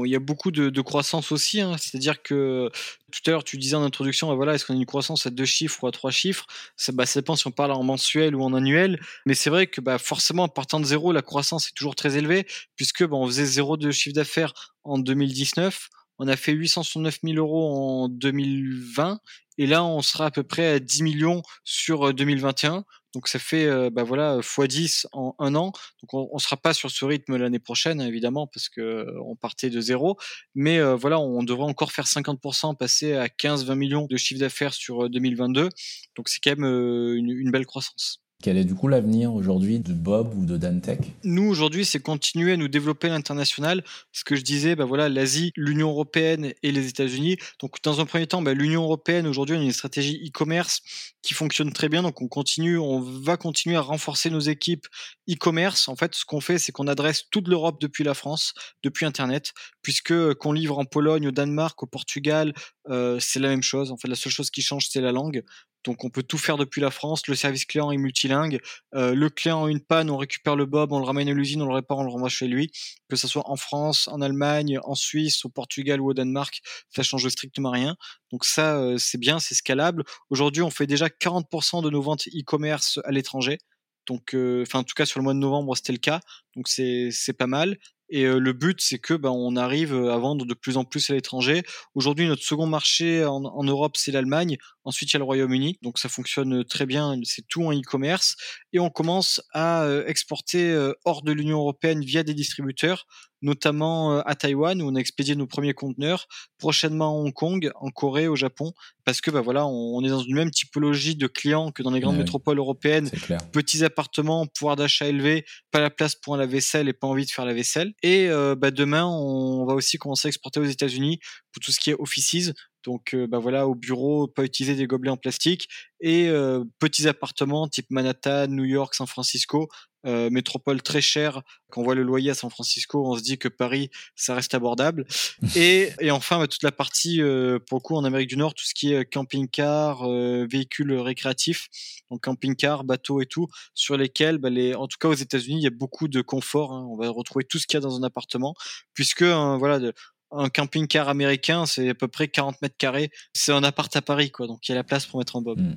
il y a beaucoup de, croissance aussi. Hein. C'est-à-dire que tout à l'heure tu disais en introduction, bah, voilà, est-ce qu'on a une croissance à deux chiffres ou à trois chiffres? Ça, bah, ça dépend si on parle en mensuel ou en annuel. Mais c'est vrai que bah, forcément, en partant de zéro, la croissance est toujours très élevée puisque bah, on faisait zéro de chiffre d'affaires en 2019. On a fait 869 000 euros en 2020 et là on sera à peu près à 10 millions sur 2021. Donc ça fait euh, bah voilà x10 en un an. Donc on, ne sera pas sur ce rythme l'année prochaine évidemment parce que on partait de zéro, mais euh, voilà on devrait encore faire 50%, passer à 15-20 millions de chiffre d'affaires sur 2022. Donc c'est quand même une, belle croissance. Quel est du coup l'avenir aujourd'hui de Bob ou de Dantec? Nous aujourd'hui, c'est continuer à nous développer l'international. Ce que je disais, bah voilà, l'Asie, l'Union européenne et les États-Unis. Donc dans un premier temps, bah, l'Union européenne aujourd'hui, a une stratégie e-commerce qui fonctionne très bien. Donc on continue, on va continuer à renforcer nos équipes e-commerce. En fait, ce qu'on fait, c'est qu'on adresse toute l'Europe depuis la France, depuis Internet, puisque qu'on livre en Pologne, au Danemark, au Portugal, euh, c'est la même chose. En fait, la seule chose qui change, c'est la langue. Donc on peut tout faire depuis la France. Le service client est multilingue. Euh, le client a une panne, on récupère le bob, on le ramène à l'usine, on le répare, on le renvoie chez lui. Que ce soit en France, en Allemagne, en Suisse, au Portugal ou au Danemark, ça change strictement rien. Donc ça, euh, c'est bien, c'est scalable. Aujourd'hui, on fait déjà 40% de nos ventes e-commerce à l'étranger. Donc, euh, enfin, en tout cas, sur le mois de novembre, c'était le cas. Donc, c'est pas mal. Et le but, c'est que ben, on arrive à vendre de plus en plus à l'étranger. Aujourd'hui, notre second marché en, en Europe, c'est l'Allemagne. Ensuite, il y a le Royaume-Uni. Donc, ça fonctionne très bien. C'est tout en e-commerce. Et on commence à exporter hors de l'Union européenne via des distributeurs, notamment à Taïwan, où on a expédié nos premiers conteneurs. Prochainement à Hong Kong, en Corée, au Japon. Parce que, ben voilà, on, est dans une même typologie de clients que dans les grandes métropoles européennes. Petits appartements, pouvoir d'achat élevé, pas la place pour un lave-vaisselle et pas envie de faire la vaisselle. Et bah, demain, on va aussi commencer à exporter aux États-Unis pour tout ce qui est offices. Donc, bah voilà, au bureau, pas utiliser des gobelets en plastique et petits appartements type Manhattan, New York, San Francisco, métropole très chère. Quand on voit le loyer à San Francisco, on se dit que Paris, ça reste abordable. et, et enfin, bah, toute la partie, pour le coup, en Amérique du Nord, tout ce qui est camping-car, véhicules récréatifs, donc camping-car, bateaux et tout, sur lesquels, bah, les, en tout cas aux États-Unis, il y a beaucoup de confort. Hein. On va retrouver tout ce qu'il y a dans un appartement, puisque hein, voilà, de, un camping-car américain, c'est à peu près 40 mètres carrés. C'est un appart à Paris, quoi. Donc il y a la place pour mettre un bob. Hmm.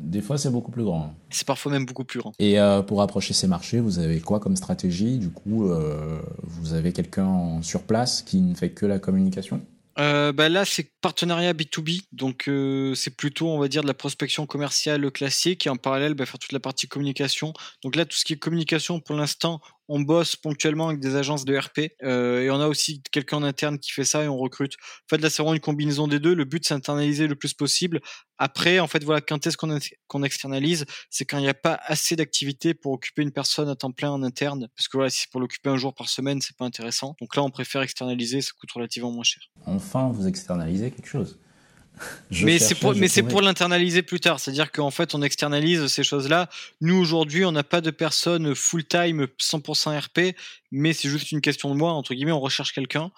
Des fois, c'est beaucoup plus grand. C'est parfois même beaucoup plus grand. Et euh, pour approcher ces marchés, vous avez quoi comme stratégie? Du coup, euh, vous avez quelqu'un sur place qui ne fait que la communication? Euh, bah là, c'est partenariat B2B, donc euh, c'est plutôt, on va dire, de la prospection commerciale classique et en parallèle, bah, faire toute la partie communication. Donc là, tout ce qui est communication, pour l'instant, on bosse ponctuellement avec des agences de RP euh, et on a aussi quelqu'un en interne qui fait ça et on recrute. En fait, là, c'est vraiment une combinaison des deux. Le but, c'est d'internaliser le plus possible. Après, en fait, voilà, quand est-ce qu'on externalise? C'est quand il n'y a pas assez d'activité pour occuper une personne à temps plein en interne. Parce que voilà, si c'est pour l'occuper un jour par semaine, c'est pas intéressant. Donc là, on préfère externaliser, ça coûte relativement moins cher. Enfin, vous externalisez quelque chose. Mais c'est pour, mais c'est pour l'internaliser plus tard. C'est-à-dire qu'en fait, on externalise ces choses-là. Nous, aujourd'hui, on n'a pas de personne full-time 100% RP, mais c'est juste une question de moi. Entre guillemets, on recherche quelqu'un.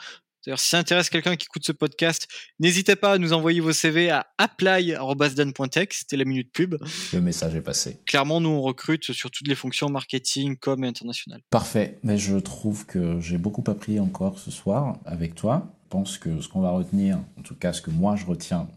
D'ailleurs, si ça intéresse quelqu'un qui écoute ce podcast, n'hésitez pas à nous envoyer vos CV à apply.dan.tech. C'était la minute pub. Le message est passé. Clairement, nous, on recrute sur toutes les fonctions marketing, com et international. Parfait. Mais je trouve que j'ai beaucoup appris encore ce soir avec toi. Je pense que ce qu'on va retenir, en tout cas ce que moi je retiens,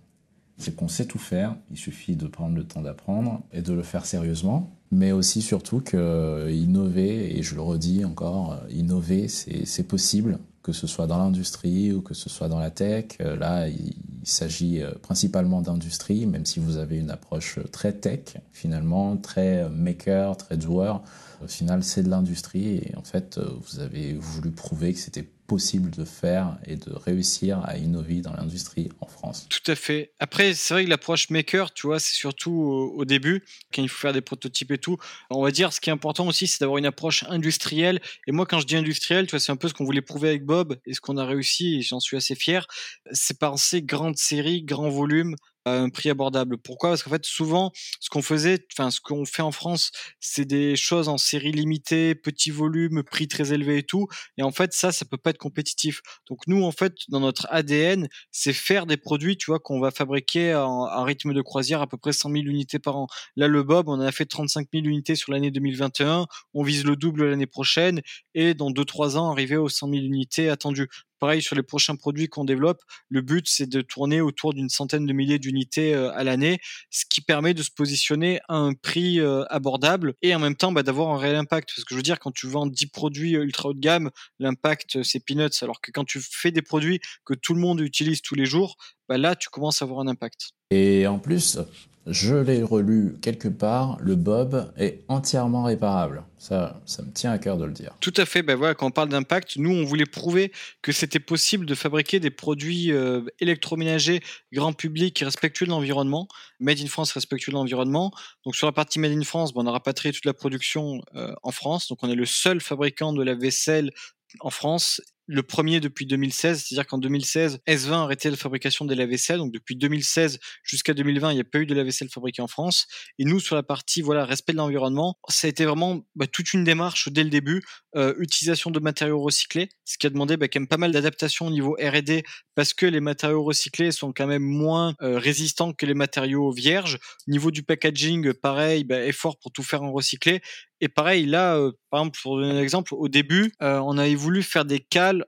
c'est qu'on sait tout faire. Il suffit de prendre le temps d'apprendre et de le faire sérieusement. Mais aussi surtout que innover, et je le redis encore, innover, c'est possible que ce soit dans l'industrie ou que ce soit dans la tech. Euh, là, il, s'agit euh, principalement d'industrie, même si vous avez une approche très tech, finalement, très maker, très joueur. Au final, c'est de l'industrie et en fait, euh, vous avez voulu prouver que c'était possible de faire et de réussir à innover dans l'industrie en France. Tout à fait. Après, c'est vrai que l'approche maker, tu vois, c'est surtout au, début, quand il faut faire des prototypes et tout. On va dire, ce qui est important aussi, c'est d'avoir une approche industrielle. Et moi, quand je dis industrielle, tu vois, c'est un peu ce qu'on voulait prouver avec Bob et ce qu'on a réussi, et j'en suis assez fier. C'est penser grande série, grand volume, à un prix abordable. Pourquoi? Parce qu'en fait, souvent, ce qu'on faisait, enfin, ce qu'on fait en France, c'est des choses en série limitée, petit volume, prix très élevé et tout. Et en fait, ça, ça peut pas être compétitif. Donc nous, en fait, dans notre ADN, c'est faire des produits, tu vois, qu'on va fabriquer en, en, rythme de croisière à peu près 100 000 unités par an. Là, le Bob, on a fait 35 000 unités sur l'année 2021. On vise le double l'année prochaine et dans 2-3 ans, arriver aux 100 000 unités attendues. Pareil sur les prochains produits qu'on développe, le but c'est de tourner autour d'une centaine de milliers d'unités euh, à l'année, ce qui permet de se positionner à un prix euh, abordable et en même temps bah, d'avoir un réel impact. Parce que je veux dire, quand tu vends 10 produits euh, ultra haut de gamme, l'impact c'est peanuts, alors que quand tu fais des produits que tout le monde utilise tous les jours, bah, là tu commences à avoir un impact. Et en plus, Je l'ai relu quelque part, le Bob est entièrement réparable. Ça, ça me tient à cœur de le dire. Tout à fait. Ben quand on parle d'impact, nous, on voulait prouver que c'était possible de fabriquer des produits euh, électroménagers grand public respectueux de l'environnement. Made in France respectueux de l'environnement. Donc sur la partie Made in France, ben, on a rapatrié toute la production euh, en France. Donc on est le seul fabricant de la vaisselle en France le premier depuis 2016, c'est-à-dire qu'en 2016, S20 a arrêté la fabrication des lave-vaisselle. Donc depuis 2016 jusqu'à 2020, il n'y a pas eu de lave-vaisselle fabriquée en France. Et nous, sur la partie voilà respect de l'environnement, ça a été vraiment bah, toute une démarche dès le début. Euh, utilisation de matériaux recyclés, ce qui a demandé bah, quand même pas mal d'adaptation au niveau R&D parce que les matériaux recyclés sont quand même moins euh, résistants que les matériaux vierges. Au niveau du packaging, pareil, bah, effort pour tout faire en recyclé. Et pareil, là, euh, par exemple, pour donner un exemple, au début, on avait voulu faire des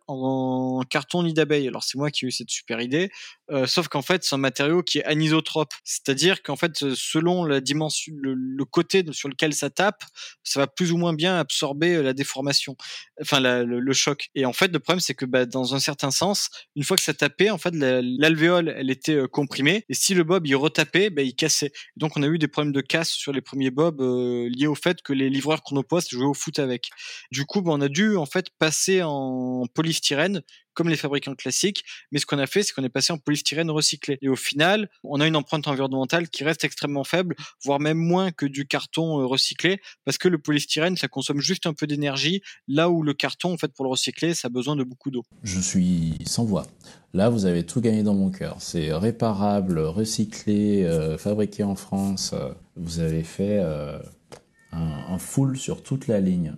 en, carton nid d'abeille. Alors c'est moi qui ai eu cette super idée, euh, sauf qu'en fait, c'est un matériau qui est anisotrope, c'est-à-dire qu'en fait, selon la dimension, le, côté sur lequel ça tape, ça va plus ou moins bien absorber la déformation, enfin le, choc. Et en fait, le problème, c'est que bah, dans un certain sens, une fois que ça tapait, en fait, l'alvéole, elle était comprimée, et si le bob il retapait, bah, il cassait. Donc on a eu des problèmes de casse sur les premiers bobs liés au fait que les livreurs Chronopost jouaient au foot avec. Du coup, bah, on a dû en fait passer en polystyrène comme les fabricants classiques, mais ce qu'on a fait, c'est qu'on est passé en polystyrène recyclé. Et au final, on a une empreinte environnementale qui reste extrêmement faible, voire même moins que du carton euh, recyclé, parce que le polystyrène, ça consomme juste un peu d'énergie, là où le carton, en fait, pour le recycler, ça a besoin de beaucoup d'eau. Je suis sans voix. Là, vous avez tout gagné dans mon cœur. C'est réparable, recyclé, euh, fabriqué en France. Euh, vous avez fait un, full sur toute la ligne.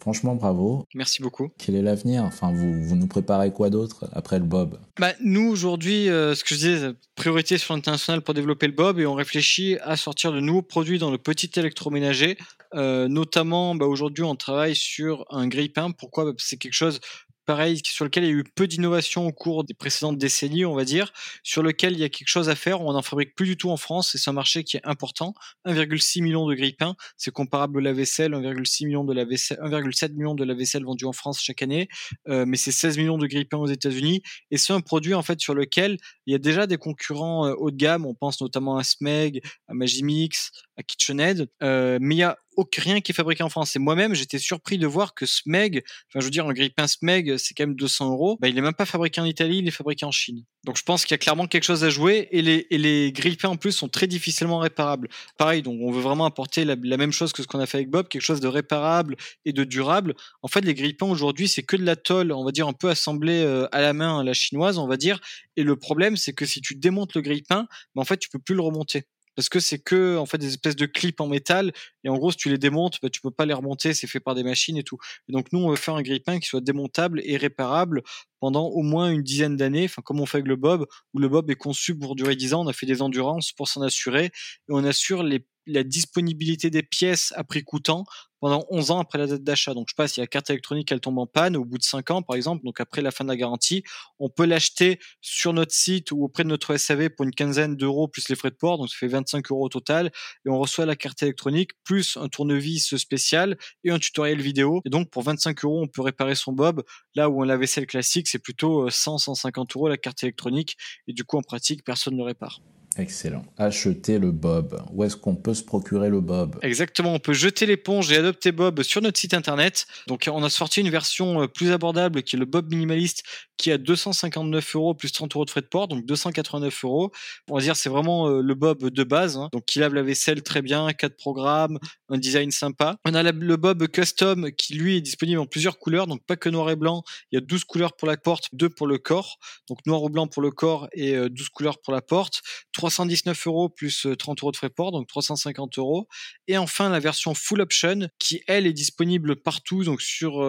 Franchement, bravo. Merci beaucoup. Quel est l'avenir? Enfin, vous, vous, nous préparez quoi d'autre après le Bob? Bah, Nous, aujourd'hui, euh, ce que je disais, priorité sur l'international pour développer le Bob et on réfléchit à sortir de nouveaux produits dans le petit électroménager. Euh, notamment, bah, aujourd'hui, on travaille sur un grille-pain. Pourquoi? Bah, C'est quelque chose pareil, sur lequel il y a eu peu d'innovation au cours des précédentes décennies, on va dire, sur lequel il y a quelque chose à faire. On n'en fabrique plus du tout en France et c'est un marché qui est important. 1,6 million de grille-pain, c'est comparable à la vaisselle, 1,6 million de la vaisselle, 1,7 million de la vaisselle vendue en France chaque année, euh, mais c'est 16 millions de grille-pain aux États-Unis et c'est un produit en fait sur lequel il y a déjà des concurrents euh, haut de gamme. On pense notamment à Smeg, à Magimix, à KitchenAid, euh, mais il y a rien qui est fabriqué en France. Et moi-même, j'étais surpris de voir que Smeg, enfin, je veux dire, un grille-pain Smeg, c'est quand même 200 euros. Bah, il est même pas fabriqué en Italie, il est fabriqué en Chine. Donc, je pense qu'il y a clairement quelque chose à jouer. Et les, et grille-pains, en plus, sont très difficilement réparables. Pareil, donc, on veut vraiment apporter la, même chose que ce qu'on a fait avec Bob, quelque chose de réparable et de durable. En fait, les grille-pains, aujourd'hui, c'est que de la tôle, on va dire, un peu assemblée euh, à la main à la chinoise, on va dire. Et le problème, c'est que si tu démontes le grille-pain, bah, en fait, tu peux plus le remonter parce que c'est que en fait des espèces de clips en métal et en gros si tu les démontes bah, tu peux pas les remonter c'est fait par des machines et tout. Et donc nous on veut faire un grille-pain qui soit démontable et réparable pendant au moins une dizaine d'années enfin comme on fait avec le bob où le bob est conçu pour durer 10 ans on a fait des endurances pour s'en assurer et on assure la disponibilité des pièces à prix coûtant pendant 11 ans après la date d'achat. Donc, je sais pas si la carte électronique elle tombe en panne au bout de 5 ans, par exemple, donc après la fin de la garantie, on peut l'acheter sur notre site ou auprès de notre SAV pour une quinzaine d'euros plus les frais de port, donc ça fait 25 euros au total, et on reçoit la carte électronique plus un tournevis spécial et un tutoriel vidéo. Et donc, pour 25 euros, on peut réparer son bob, là où un lave-vaisselle classique, c'est plutôt 100, 150 euros la carte électronique, et du coup, en pratique, personne ne répare. Excellent. Acheter le Bob. Où est-ce qu'on peut se procurer le Bob? Exactement, on peut jeter l'éponge et adopter Bob sur notre site internet. Donc on a sorti une version euh, plus abordable qui est le Bob minimaliste qui a 259 euros plus 30 euros de frais de port, donc 289 euros. On va dire c'est vraiment euh, le Bob de base, hein. donc qui lave la vaisselle très bien, quatre programmes, un design sympa. On a le Bob custom qui lui est disponible en plusieurs couleurs, donc pas que noir et blanc. Il y a 12 couleurs pour la porte, 2 pour le corps, donc noir ou blanc pour le corps et 12 euh, couleurs pour la porte. 319 euros plus 30 euh, euros de frais port, donc 350 euros. Et enfin la version full option qui elle est disponible partout, donc sur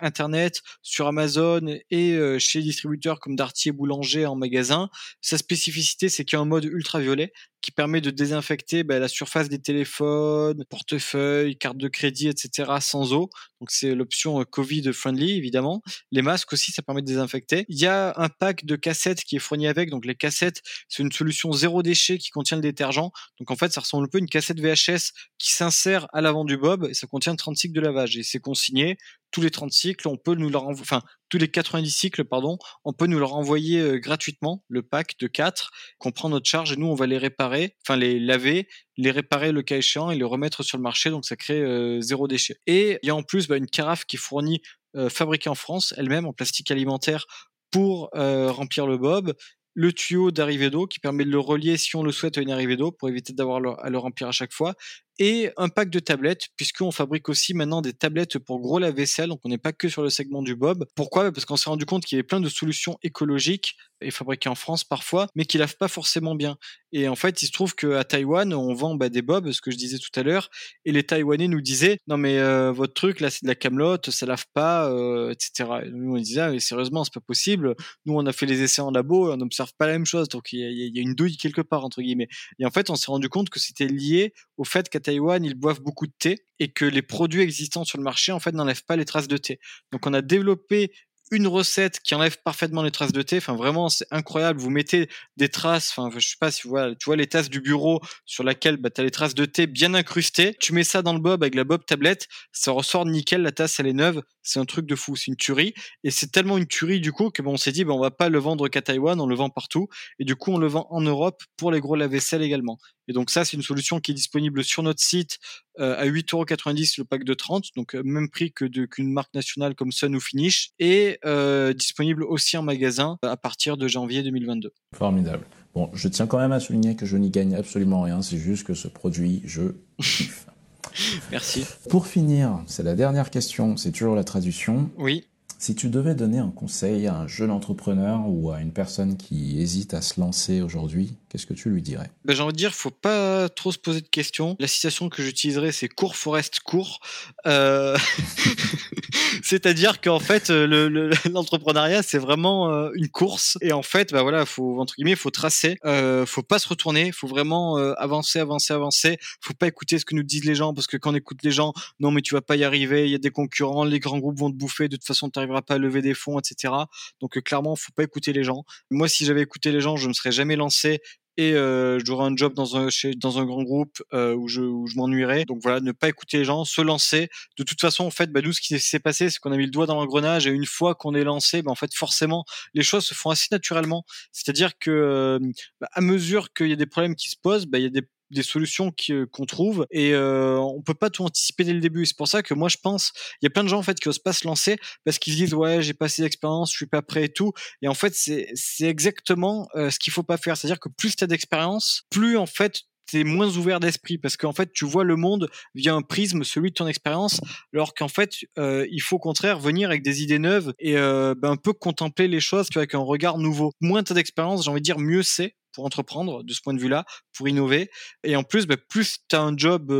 internet, sur Amazon et chez les distributeurs comme Darty et Boulanger en magasin. Sa spécificité, c'est qu'il y a un mode ultraviolet qui permet de désinfecter bah, la surface des téléphones, portefeuilles, cartes de crédit, etc. sans eau. Donc c'est l'option euh, Covid friendly évidemment. Les masques aussi, ça permet de désinfecter. Il y a un pack de cassettes qui est fourni avec. Donc les cassettes, c'est une solution zéro zéro déchet qui contient le détergent. Donc en fait, ça ressemble un peu à une cassette VHS qui s'insère à l'avant du bob et ça contient 30 cycles de lavage et c'est consigné tous les 30 cycles, on peut nous leur enfin tous les 90 cycles pardon, on peut nous leur envoyer euh, gratuitement le pack de 4 qu'on prend notre charge et nous on va les réparer, enfin les laver, les réparer le cas échéant et les remettre sur le marché donc ça crée euh, zéro déchet. Et il y a en plus bah, une carafe qui fournit euh, fabriquée en France elle-même en plastique alimentaire pour remplir le bob le tuyau d'arrivée d'eau qui permet de le relier si on le souhaite à une arrivée d'eau pour éviter d'avoir à le remplir à chaque fois et un pack de tablettes, puisqu'on fabrique aussi maintenant des tablettes pour gros lave-vaisselle, donc on n'est pas que sur le segment du Bob. Pourquoi? Parce qu'on s'est rendu compte qu'il y avait plein de solutions écologiques et fabriquées en France parfois, mais qui lavent pas forcément bien. Et en fait, il se trouve qu'à Taïwan, on vend bah, des Bob, ce que je disais tout à l'heure, et les Taïwanais nous disaient non mais euh, votre truc là c'est de la camelote, ça lave pas, euh, etc. Et nous on disait ah, mais sérieusement c'est pas possible. Nous on a fait les essais en labo, on n'observe pas la même chose, donc il y, y, a une douille quelque part entre guillemets. Et en fait, on s'est rendu compte que c'était lié au fait qu'à Taïwan, ils boivent beaucoup de thé et que les produits existants sur le marché, en fait, n'enlèvent pas les traces de thé. Donc, on a développé une recette qui enlève parfaitement les traces de thé. Enfin, vraiment, c'est incroyable. Vous mettez des traces, enfin, je sais pas si voyez, tu vois les tasses du bureau sur laquelle bah, tu as les traces de thé bien incrustées. Tu mets ça dans le bob avec la bob tablette, ça ressort nickel. La tasse, elle est neuve. C'est un truc de fou. C'est une tuerie. Et c'est tellement une tuerie, du coup, que bon, on s'est dit, bah, on va pas le vendre qu'à Taïwan, on le vend partout. Et du coup, on le vend en Europe pour les gros lave-vaisselle également. Et donc ça, c'est une solution qui est disponible sur notre site euh, à 8,90€ le pack de 30, donc euh, même prix que qu'une marque nationale comme Sun ou Finish, et euh, disponible aussi en magasin à partir de janvier 2022. Formidable. Bon, je tiens quand même à souligner que je n'y gagne absolument rien, c'est juste que ce produit, je kiffe. Merci. Pour finir, c'est la dernière question, c'est toujours la traduction. Oui. Si tu devais donner un conseil à un jeune entrepreneur ou à une personne qui hésite à se lancer aujourd'hui, qu'est-ce que tu lui dirais? Ben, J'ai envie de dire, faut pas trop se poser de questions. La citation que j'utiliserai, c'est court, forest, court. Euh... C'est-à-dire qu'en fait, l'entrepreneuriat, le, c'est vraiment euh, une course. Et en fait, bah voilà, faut entre guillemets, faut tracer, euh, faut pas se retourner, faut vraiment euh, avancer, avancer, avancer. Faut pas écouter ce que nous disent les gens parce que quand on écoute les gens, non mais tu vas pas y arriver, il y a des concurrents, les grands groupes vont te bouffer, de toute façon tu n'arriveras pas à lever des fonds, etc. Donc clairement, faut pas écouter les gens. Moi, si j'avais écouté les gens, je me serais jamais lancé et euh, j'aurai un job dans un chez, dans un grand groupe euh, où je où je m'ennuierais. Donc voilà, ne pas écouter les gens, se lancer. De toute façon, en fait, bah, nous ce qui s'est passé, c'est qu'on a mis le doigt dans l'engrenage et une fois qu'on est lancé, bah, en fait forcément les choses se font assez naturellement. C'est-à-dire que euh, bah, à mesure qu'il y a des problèmes qui se posent, bah, il y a des des solutions euh, qu'on trouve et euh, on peut pas tout anticiper dès le début. C'est pour ça que moi je pense, il y a plein de gens en fait qui osent pas se lancer parce qu'ils se disent ouais j'ai pas assez d'expérience, je suis pas prêt et tout. Et en fait c'est c'est exactement euh, ce qu'il faut pas faire. C'est-à-dire que plus tu as d'expérience, plus en fait t'es moins ouvert d'esprit parce qu'en fait tu vois le monde via un prisme celui de ton expérience alors qu'en fait euh, il faut au contraire venir avec des idées neuves et euh, ben, un peu contempler les choses avec un regard nouveau moins t'as d'expérience j'ai envie de dire mieux c'est pour entreprendre de ce point de vue-là, pour innover. Et en plus, bah, plus tu as un job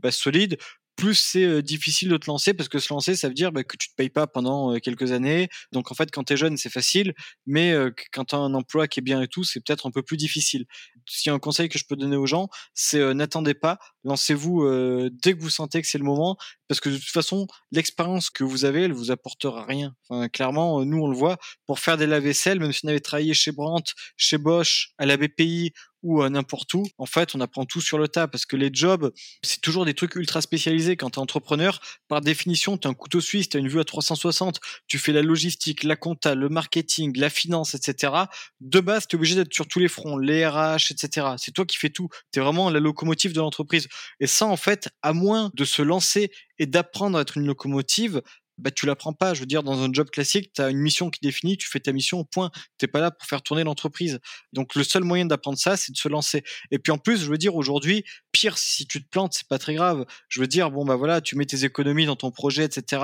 bah, solide, plus c'est euh, difficile de te lancer parce que se lancer, ça veut dire bah, que tu te payes pas pendant euh, quelques années. Donc en fait, quand tu es jeune, c'est facile, mais quand tu as un emploi qui est bien et tout, c'est peut-être un peu plus difficile. Si un conseil que je peux donner aux gens, c'est n'attendez pas, lancez-vous dès que vous sentez que c'est le moment, parce que de toute façon, l'expérience que vous avez, elle vous apportera rien. Enfin, clairement, nous on le voit, pour faire des lave-vaisselle, même si on avait travaillé chez Brandt, chez Bosch, à la BPI ou n'importe où, en fait, on apprend tout sur le tas parce que les jobs, c'est toujours des trucs ultra spécialisés. Quand tu es entrepreneur, par définition, tu as un couteau suisse, tu as une vue à 360, tu fais la logistique, la compta, le marketing, la finance, etc. De base, tu es obligé d'être sur tous les fronts, les RH, etc. C'est toi qui fais tout. Tu es vraiment la locomotive de l'entreprise. Et ça, en fait, à moins de se lancer et d'apprendre à être une locomotive, bah, tu l'apprends pas. Je veux dire, dans un job classique, tu as une mission qui définit, tu fais ta mission, point. T'es pas là pour faire tourner l'entreprise. Donc, le seul moyen d'apprendre ça, c'est de se lancer. Et puis, en plus, je veux dire, aujourd'hui, pire, si tu te plantes, c'est pas très grave. Je veux dire, bon, bah voilà, tu mets tes économies dans ton projet, etc.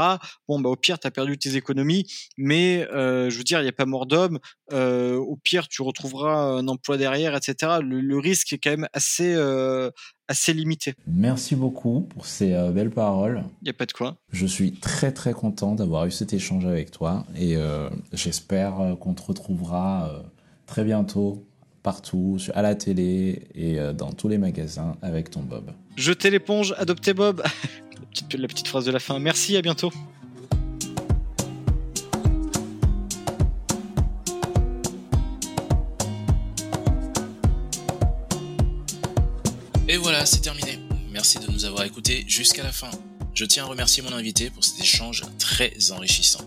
Bon, bah, au pire, tu as perdu tes économies. Mais, euh, je veux dire, il n'y a pas mort d'homme. Euh, au pire, tu retrouveras un emploi derrière, etc. Le, risque est quand même assez, euh, assez limité. Merci beaucoup pour ces euh, belles paroles. Il n'y a pas de quoi. Je suis très très content d'avoir eu cet échange avec toi et euh, j'espère euh, qu'on te retrouvera très bientôt partout, à la télé et dans tous les magasins avec ton Bob. Jetez l'éponge, adoptez Bob. la, petite, la petite phrase de la fin. Merci, à bientôt. C'est terminé. Merci de nous avoir écoutés jusqu'à la fin. Je tiens à remercier mon invité pour cet échange très enrichissant.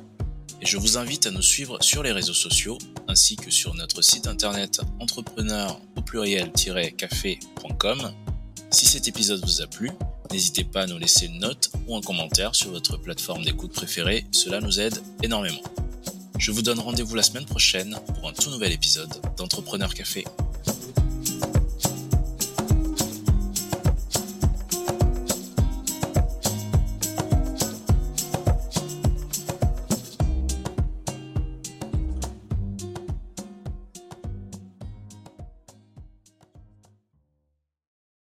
Et je vous invite à nous suivre sur les réseaux sociaux ainsi que sur notre site internet entrepreneur au pluriel-café.com. Si cet épisode vous a plu, n'hésitez pas à nous laisser une note ou un commentaire sur votre plateforme d'écoute préférée, cela nous aide énormément. Je vous donne rendez-vous la semaine prochaine pour un tout nouvel épisode d'Entrepreneur Café.